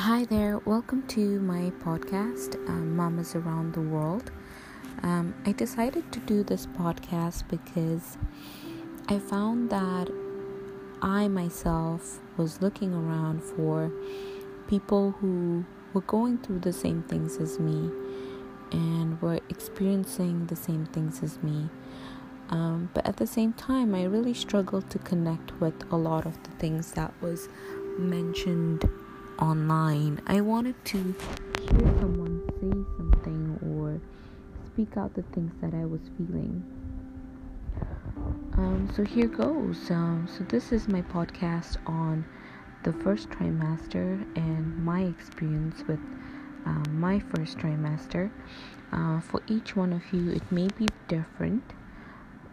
Hi there, welcome to my podcast, um, Mamas Around the World. Um, I decided to do this podcast because I found that I myself was looking around for people who were going through the same things as me and were experiencing the same things as me. Um, but at the same time, I really struggled to connect with a lot of the things that was mentioned online. I wanted to hear someone say something or speak out the things that I was feeling. Um, so here goes. Um, so this is my podcast on the first trimester and my experience with uh, my first trimester. Uh, for each one of you, it may be different.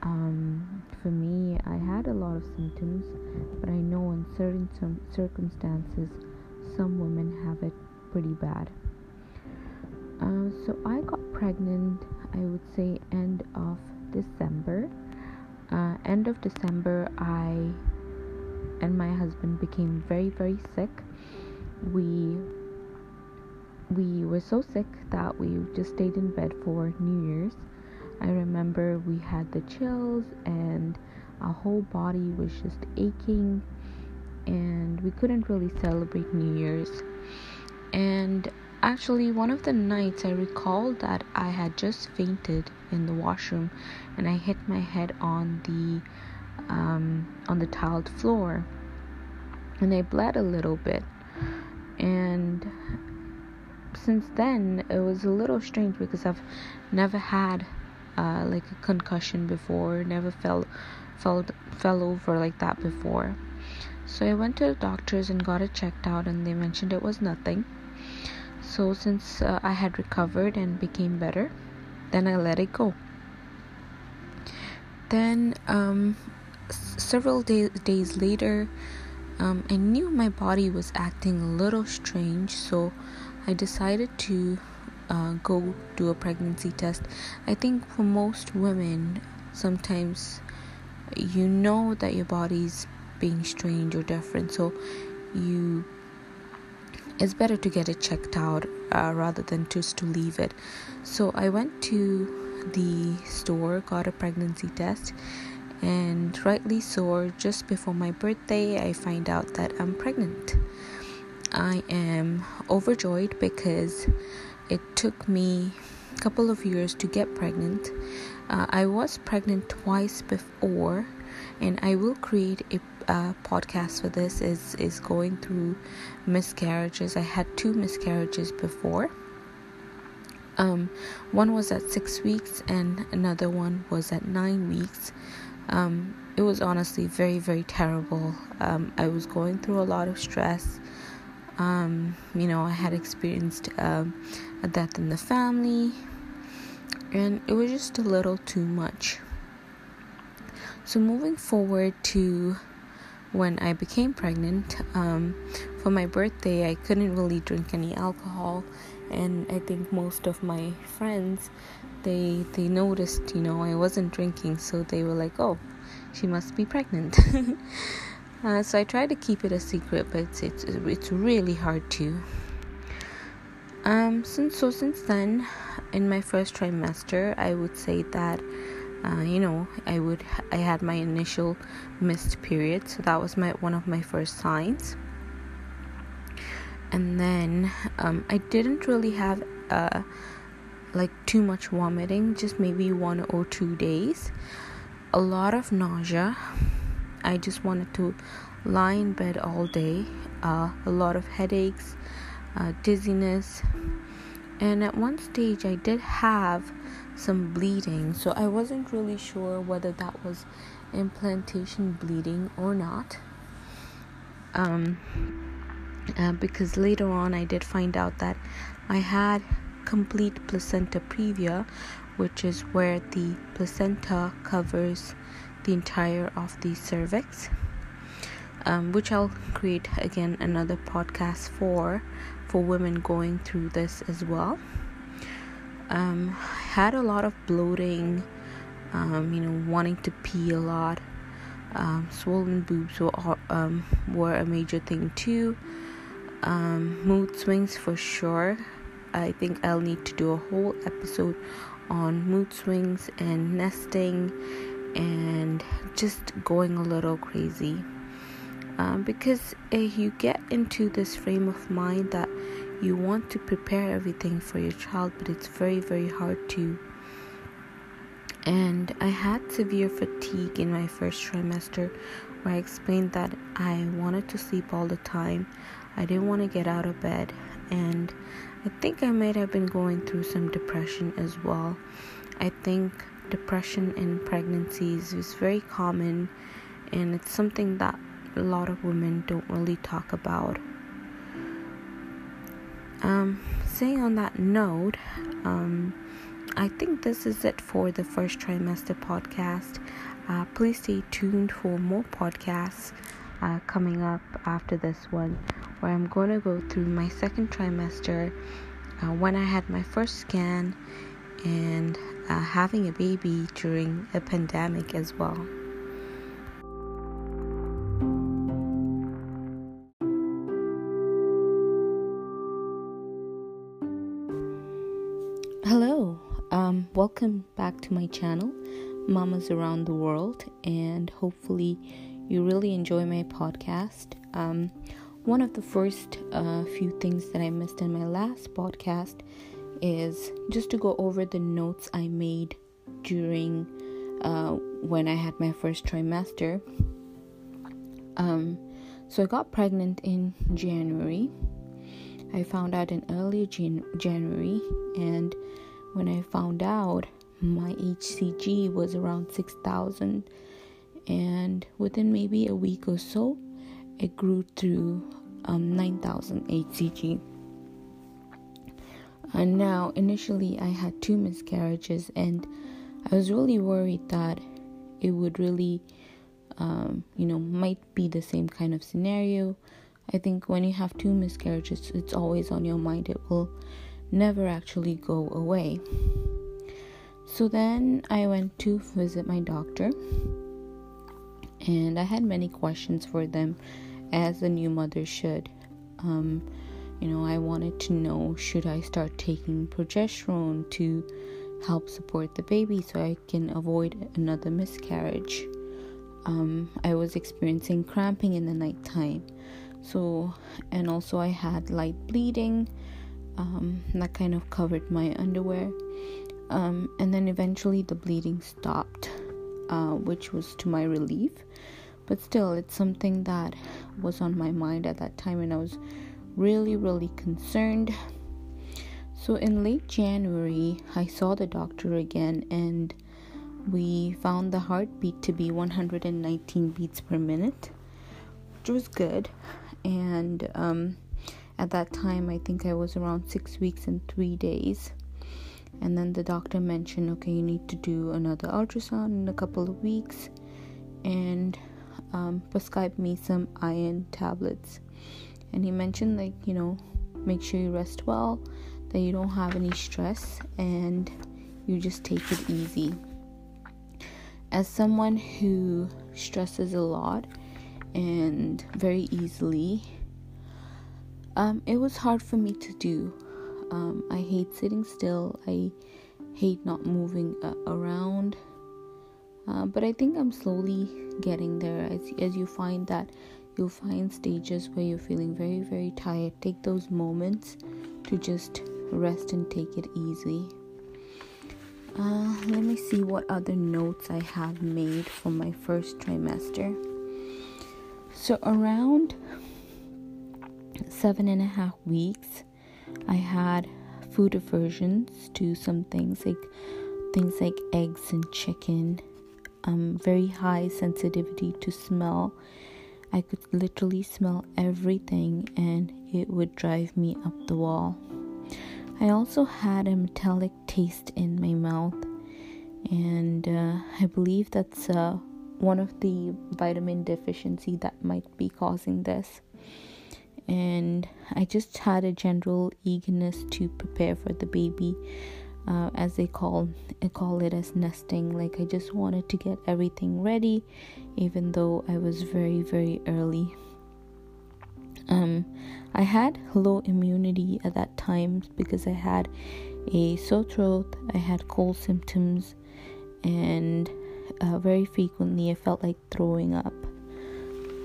Um, for me, I had a lot of symptoms, but I know in certain circumstances, some women have it pretty bad. Uh, so I got pregnant, I would say, end of December. Uh, end of December, I and my husband became very, very sick. We we were so sick that we just stayed in bed for New Year's. I remember we had the chills and our whole body was just aching we couldn't really celebrate New Year's. And actually, one of the nights I recalled that I had just fainted in the washroom and I hit my head on the um, on the tiled floor and I bled a little bit. And since then, it was a little strange because I've never had uh, like a concussion before, never fell fell fell over like that before. So I went to the doctors and got it checked out, and they mentioned it was nothing. So since uh, I had recovered and became better, then I let it go. Then um, s- several day- days later, um, I knew my body was acting a little strange, so I decided to uh, go do a pregnancy test. I think for most women, sometimes you know that your body's being strange or different, so you it's better to get it checked out uh, rather than just to leave it. So I went to the store, got a pregnancy test, and rightly so, just before my birthday, I find out that I'm pregnant. I am overjoyed because it took me a couple of years to get pregnant. Uh, I was pregnant twice before, and I will create a uh, podcast for this. is is going through miscarriages. I had two miscarriages before. Um, one was at six weeks, and another one was at nine weeks. Um, it was honestly very, very terrible. Um, I was going through a lot of stress. Um, you know, I had experienced um, a death in the family, and it was just a little too much. So, moving forward to when I became pregnant, um, for my birthday, I couldn't really drink any alcohol, and I think most of my friends they they noticed, you know, I wasn't drinking, so they were like, "Oh, she must be pregnant." Uh, so I try to keep it a secret, but it's it's, it's really hard to. Um, since so since then, in my first trimester, I would say that, uh, you know, I would I had my initial missed period, so that was my one of my first signs. And then um, I didn't really have uh, like too much vomiting, just maybe one or two days. A lot of nausea I just wanted to lie in bed all day. Uh, a lot of headaches, uh, dizziness, and at one stage I did have some bleeding, so I wasn't really sure whether that was implantation bleeding or not. Um, uh, because later on I did find out that I had complete placenta previa, which is where the placenta covers the entire of the cervix um, which I'll create again another podcast for for women going through this as well um, had a lot of bloating um, you know wanting to pee a lot um, swollen boobs were, um, were a major thing too um, mood swings for sure. I think I'll need to do a whole episode on mood swings and nesting and just going a little crazy. Um, because uh, you get into this frame of mind that you want to prepare everything for your child, but it's very, very hard to. And I had severe fatigue in my first trimester, where I explained that I wanted to sleep all the time. I didn't want to get out of bed, and I think I might have been going through some depression as well. I think depression in pregnancies is very common, and it's something that a lot of women don't really talk about. Um, saying on that note, um, I think this is it for the first trimester podcast. Uh, please stay tuned for more podcasts uh, coming up after this one, where I'm going to go through my second trimester, uh, when I had my first scan, and uh, having a baby during a pandemic as well. Welcome back to my channel, Mamas Around the World, and hopefully, you really enjoy my podcast. Um, one of the first uh, few things that I missed in my last podcast is just to go over the notes I made during uh, when I had my first trimester. Um, so I got pregnant in January I found out in early Jan- January, and when I found out, my HCG was around 6,000, and within maybe a week or so, it grew to um, 9,000 HCG. And now, initially, I had two miscarriages, and I was really worried that it would really, um, you know, might be the same kind of scenario I think when you have two miscarriages, it's always on your mind. It will never actually go away. So then I went to visit my doctor, and I had many questions for them, as a new mother should. Um, you know, I wanted to know should I start taking progesterone to help support the baby so I can avoid another miscarriage. Um, I was experiencing cramping in the nighttime so and also i had light bleeding um, that kind of covered my underwear. Um, and then eventually the bleeding stopped uh, which was to my relief. But still it's something that was on my mind at that time and i was really really concerned. So in late january i saw the doctor again and we found the heartbeat to be 119 beats per minute which was good. And um, at that time i think i was around six weeks and three days and then the doctor mentioned okay you need to do another ultrasound in a couple of weeks and um, prescribed me some iron tablets and he mentioned like you know make sure you rest well that you don't have any stress and you just take it easy as someone who stresses a lot and very easily. Um, it was hard for me to do. Um, I hate sitting still. I hate not moving uh, around. Uh, but I think I'm slowly getting there. As as you find that you'll find stages where you're feeling very very tired. Take those moments to just rest and take it easy. Uh, let me see what other notes I have made for my first trimester. So, around seven and a half weeks, I had food aversions to some things like things like eggs and chicken. Um, very high sensitivity to smell. I could literally smell everything, and it would drive me up the wall. I also had a metallic taste in my mouth, and uh, I believe that's uh, one of the vitamin deficiency that might be causing this and i just had a general eagerness to prepare for the baby uh, as they call I call it as nesting like i just wanted to get everything ready even though i was very very early Um, I had low immunity at that time because I had a sore throat, I had cold symptoms, and uh, very frequently I felt like throwing up.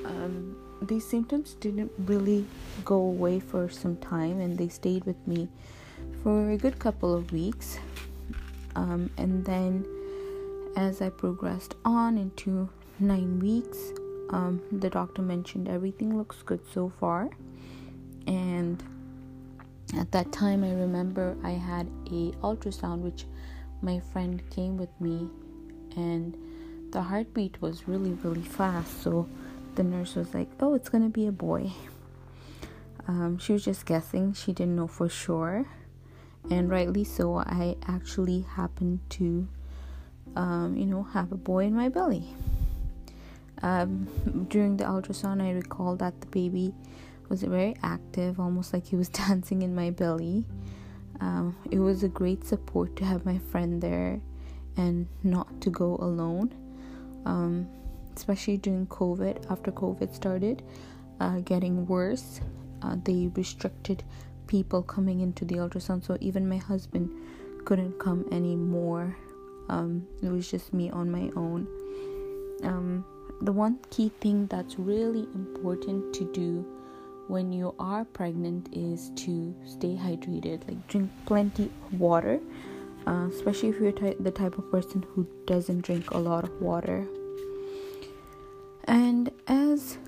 Um, these symptoms didn't really go away for some time and they stayed with me for a good couple of weeks. Um, and then, as I progressed on into nine weeks, um, the doctor mentioned everything looks good so far. And at that time, I remember I had a ultrasound which my friend came with me, and the heartbeat was really really fast. So the nurse was like, "Oh, it's gonna be a boy." Um, she was just guessing; she didn't know for sure, and rightly so. I actually happened to, um, you know, have a boy in my belly. Um, during the ultrasound, I recall that the baby was very active, almost like he was dancing in my belly. Um, it was a great support to have my friend there and not to go alone. Um, especially during COVID, after COVID started uh, getting worse, uh, they restricted people coming into the ultrasound, so even my husband couldn't come anymore. Um, it was just me on my own. Um, the one key thing that's really important to do when you are pregnant is to stay hydrated, like drink plenty of water, uh, especially if you're ty- the type of person who doesn't drink a lot of water. And as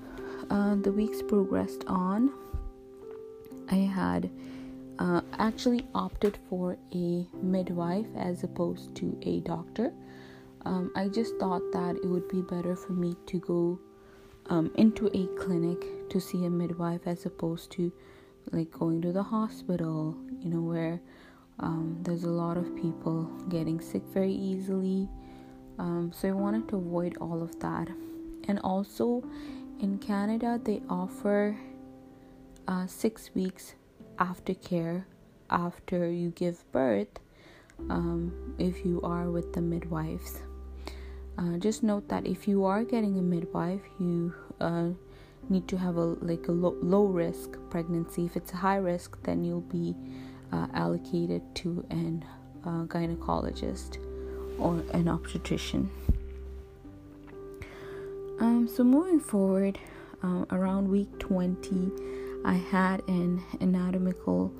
uh, the weeks progressed on, I had uh, actually opted for a midwife as opposed to a doctor. Um, I just thought that it would be better for me to go um, into a clinic to see a midwife as opposed to like going to the hospital, you know, where um, there's a lot of people getting sick very easily. Um, so I wanted to avoid all of that and also in Canada they offer uh, six weeks aftercare after you give birth um, if you are with the midwives. Uh, just note that if you are getting a midwife, you uh, need to have a like a low, low risk pregnancy. If it's a high risk, then you'll be uh, allocated to an uh, gynecologist or an obstetrician. Um, so moving forward, uh, around week 20, I had an anatomical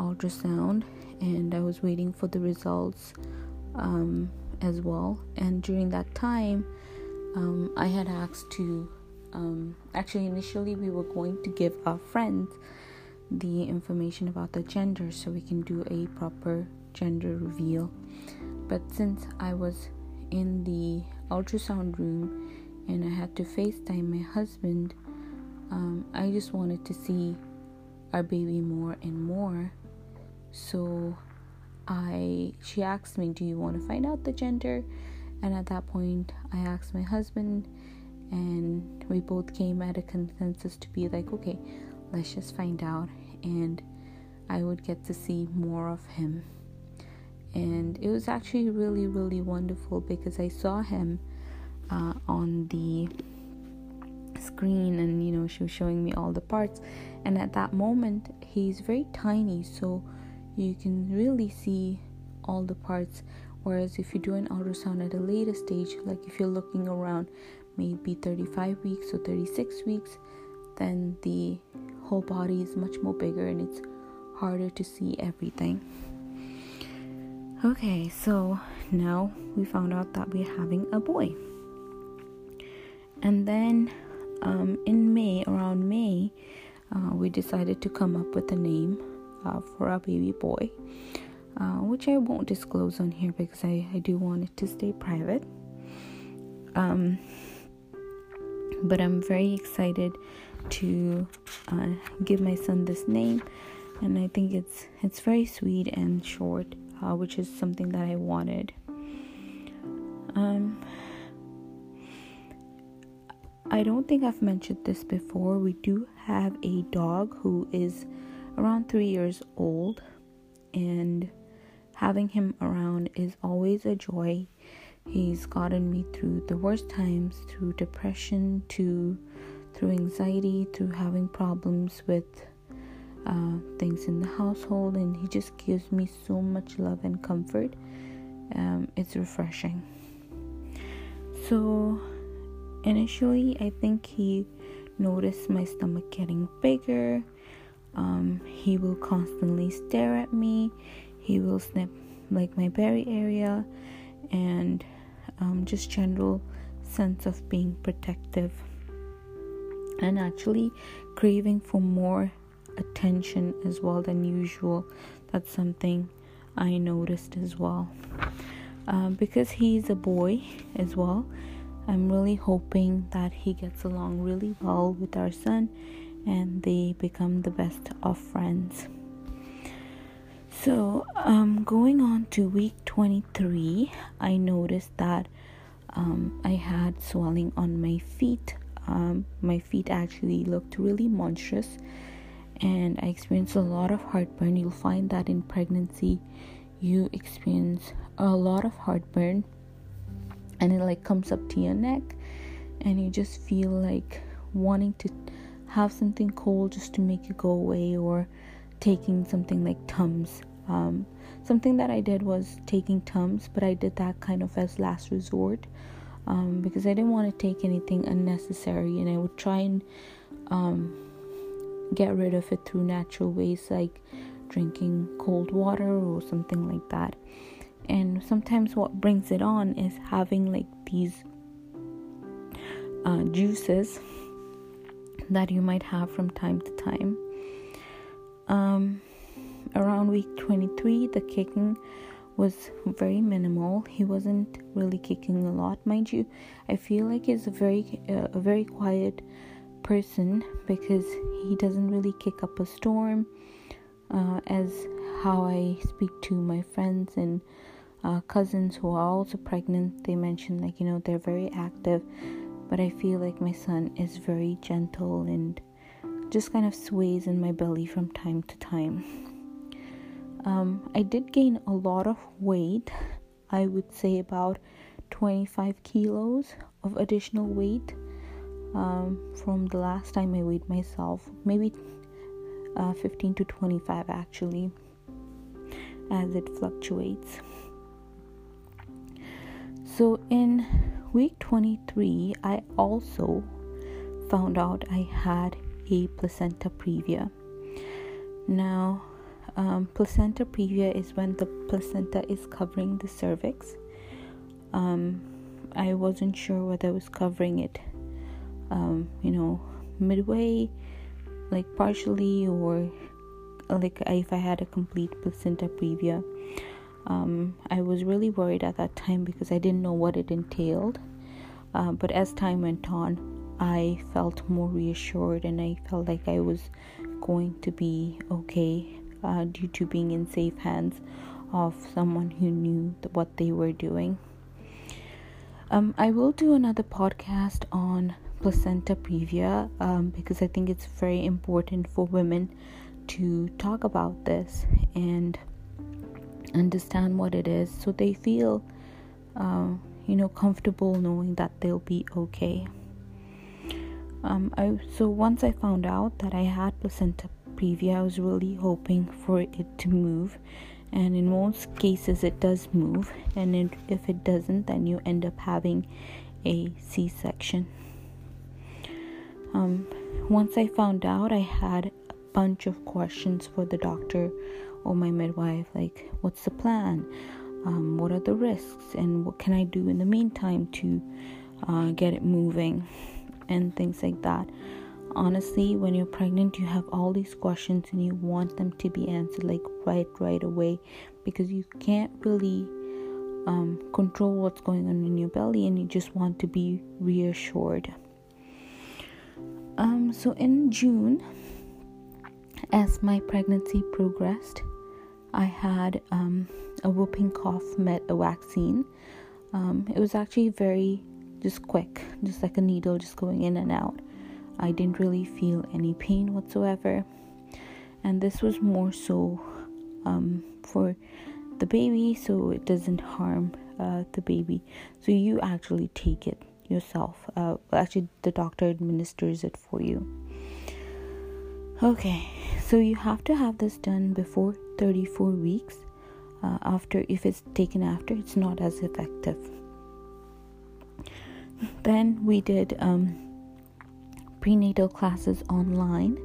ultrasound and I was waiting for the results um, as well. And during that time, um, I had asked to um, actually, initially, we were going to give our friends the information about the gender so we can do a proper gender reveal. But since I was in the ultrasound room and I had to FaceTime my husband, um, I just wanted to see our baby more and more. So I she asked me, "Do you want to find out the gender?" And at that point, I asked my husband, and we both came at a consensus to be like, "Okay, let's just find out." And I would get to see more of him. And it was actually really, really wonderful because I saw him uh, on the screen and you know she was showing me all the parts. And at that moment he's very tiny so you can really see all the parts. Whereas if you do an ultrasound at a later stage like if you're looking around maybe 35 weeks or 36 weeks then the whole body is much more bigger and it's harder to see everything. Okay so now we found out that we're having a boy and then um, in May, around May, uh, we decided to come up with a name uh, for our baby boy, uh, which I won't disclose on here because I, I do want it to stay private. Um, but I'm very excited to uh, give my son this name, and I think it's it's very sweet and short, uh, which is something that I wanted. Um, I don't think I've mentioned this before. We do have a dog who is around three years old, and having him around is always a joy. He's gotten me through the worst times, through depression, to through anxiety, through having problems with uh, things in the household, and he just gives me so much love and comfort. Um, it's refreshing. So, initially, I think he noticed my stomach getting bigger. Um, he will constantly stare at me. He will snip like my belly area, and um, just general sense of being protective and actually craving for more attention as well than usual. That's something I noticed as well. Um, because he's a boy as well, I'm really hoping that he gets along really well with our son and they become the best of friends. So, um, going on to week 23, I noticed that um, I had swelling on my feet. Um, my feet actually looked really monstrous, and I experienced a lot of heartburn. You'll find that in pregnancy, you experience a lot of heartburn, and it like comes up to your neck, and you just feel like wanting to have something cold just to make it go away, or taking something like Tums. Um, something that I did was taking Tums, but I did that kind of as last resort um, because I didn't want to take anything unnecessary, and I would try and um, get rid of it through natural ways like drinking cold water or something like that. And sometimes what brings it on is having like these uh, juices that you might have from time to time. Um, around week 23, the kicking was very minimal. He wasn't really kicking a lot, mind you. I feel like he's a very uh, a very quiet person because he doesn't really kick up a storm. Uh, as how I speak to my friends and uh, cousins who are also pregnant, they mentioned like you know they're very active, but I feel like my son is very gentle and just kind of sways in my belly from time to time. Um, I did gain a lot of weight. I would say about 25 kilos of additional weight um, from the last time I weighed myself. Maybe uh, 15 to 25 actually, as it fluctuates. So in week 23, I also found out I had a placenta previa. Now, um, placenta previa is when the placenta is covering the cervix. Um, I wasn't sure whether I was covering it, um, you know, midway, like partially, or like if I had a complete placenta previa. Um, I was really worried at that time because I didn't know what it entailed. Uh, but as time went on, I felt more reassured and I felt like I was going to be okay uh, due to being in safe hands of someone who knew what they were doing. Um, I will do another podcast on placenta previa um, because I think it's very important for women to talk about this and understand what it is so they feel, uh, you know, comfortable knowing that they'll be okay. Um, I so once I found out that I had placenta previa, I was really hoping for it to move, and in most cases, it does move. And it, if it doesn't, then you end up having a C section. Um, once I found out, I had a bunch of questions for the doctor or my midwife like, what's the plan? Um, what are the risks? And what can I do in the meantime to uh, get it moving? And things like that honestly when you're pregnant you have all these questions and you want them to be answered like right right away because you can't really um, control what's going on in your belly and you just want to be reassured um, so in june as my pregnancy progressed i had um, a whooping cough met a vaccine um, it was actually very just quick just like a needle just going in and out I didn't really feel any pain whatsoever. And this was more so um, for the baby so it doesn't harm uh, the baby. So you actually take it yourself. Uh, actually, the doctor administers it for you. Okay, so you have to have this done before 34 weeks. Uh, after, if it's taken after, it's not as effective. Then we did um, prenatal classes online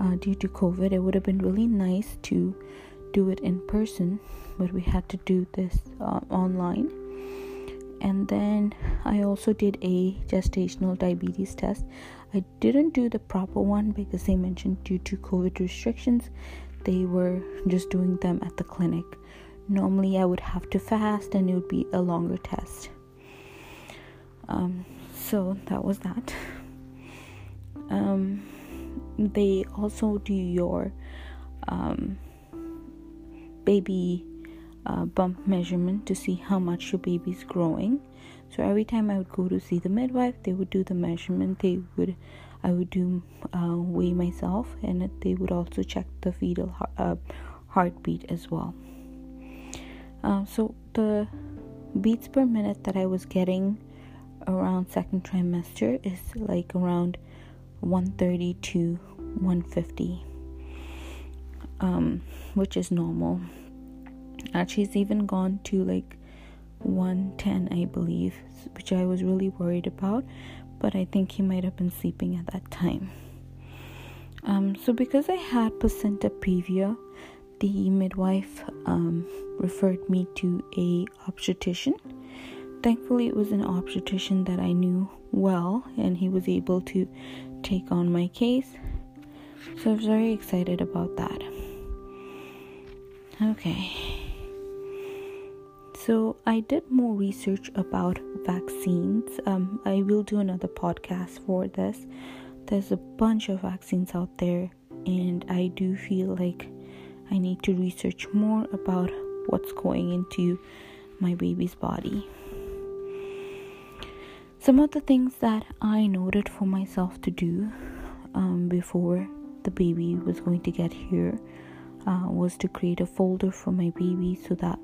uh, due to COVID. It would have been really nice to do it in person, but we had to do this uh, online. And then I also did a gestational diabetes test. I didn't do the proper one because they mentioned due to COVID restrictions, they were just doing them at the clinic. Normally, I would have to fast and it would be a longer test. Um, so that was that. Um, they also do your um, baby uh, bump measurement to see how much your baby's growing. So every time I would go to see the midwife, they would do the measurement. They would, I would do uh, weigh myself, and they would also check the fetal uh, heartbeat as well. Uh, so the beats per minute that I was getting around second trimester is like around 130 to 150 um, which is normal actually it's even gone to like 110 i believe which i was really worried about but i think he might have been sleeping at that time um, so because i had placenta previa the midwife um, referred me to a obstetrician thankfully, it was an obstetrician that I knew well, and he was able to take on my case. So I was very excited about that. Okay. So I did more research about vaccines. Um, I will do another podcast for this. There's a bunch of vaccines out there, and I do feel like I need to research more about what's going into my baby's body. Some of the things that I noted for myself to do um, before the baby was going to get here uh, was to create a folder for my baby so that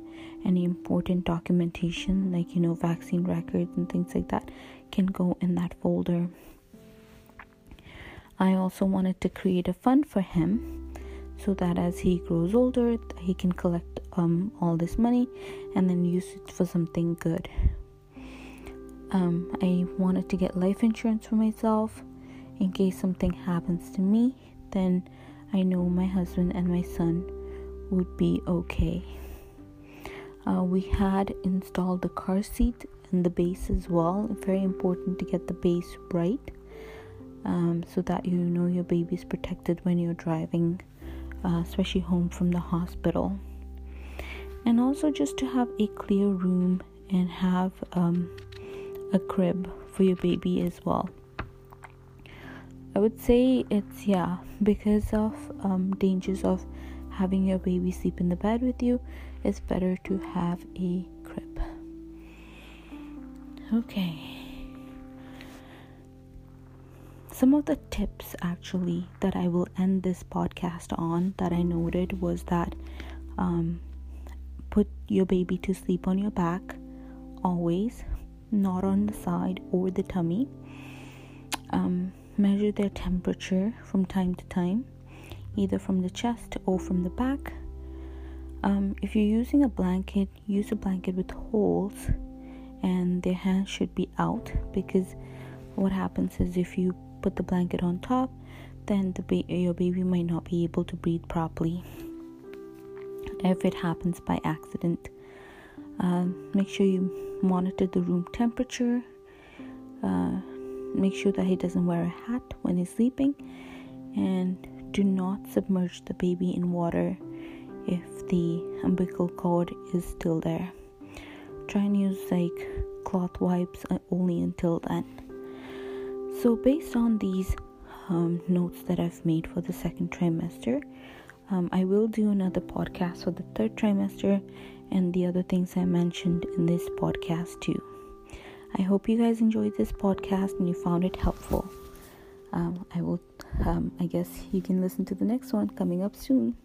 any important documentation, like you know, vaccine records and things like that, can go in that folder. I also wanted to create a fund for him so that as he grows older, he can collect um, all this money and then use it for something good um, I wanted to get life insurance for myself in case something happens to me. Then I know my husband and my son would be okay. Uh, we had installed the car seat and the base as well. Very important to get the base right um, so that you know your baby is protected when you're driving, uh, especially home from the hospital. And also just to have a clear room and have um, a crib for your baby as well. I would say it's yeah because of um, dangers of having your baby sleep in the bed with you. It's better to have a crib. Okay. Some of the tips actually that I will end this podcast on that I noted was that um, put your baby to sleep on your back always not on the side or the tummy. Um, measure their temperature from time to time, either from the chest or from the back. Um, if you're using a blanket, use a blanket with holes, and their hands should be out because what happens is if you put the blanket on top, then the ba- your baby might not be able to breathe properly if it happens by accident. Um, make sure you monitor the room temperature. Uh, make sure that he doesn't wear a hat when he's sleeping. And do not submerge the baby in water if the umbilical cord is still there. Try and use like cloth wipes uh, only until then. So, based on these um, notes that I've made for the second trimester, um, I will do another podcast for the third trimester and the other things I mentioned in this podcast too. I hope you guys enjoyed this podcast and you found it helpful. Um, I will, um, I guess you can listen to the next one coming up soon.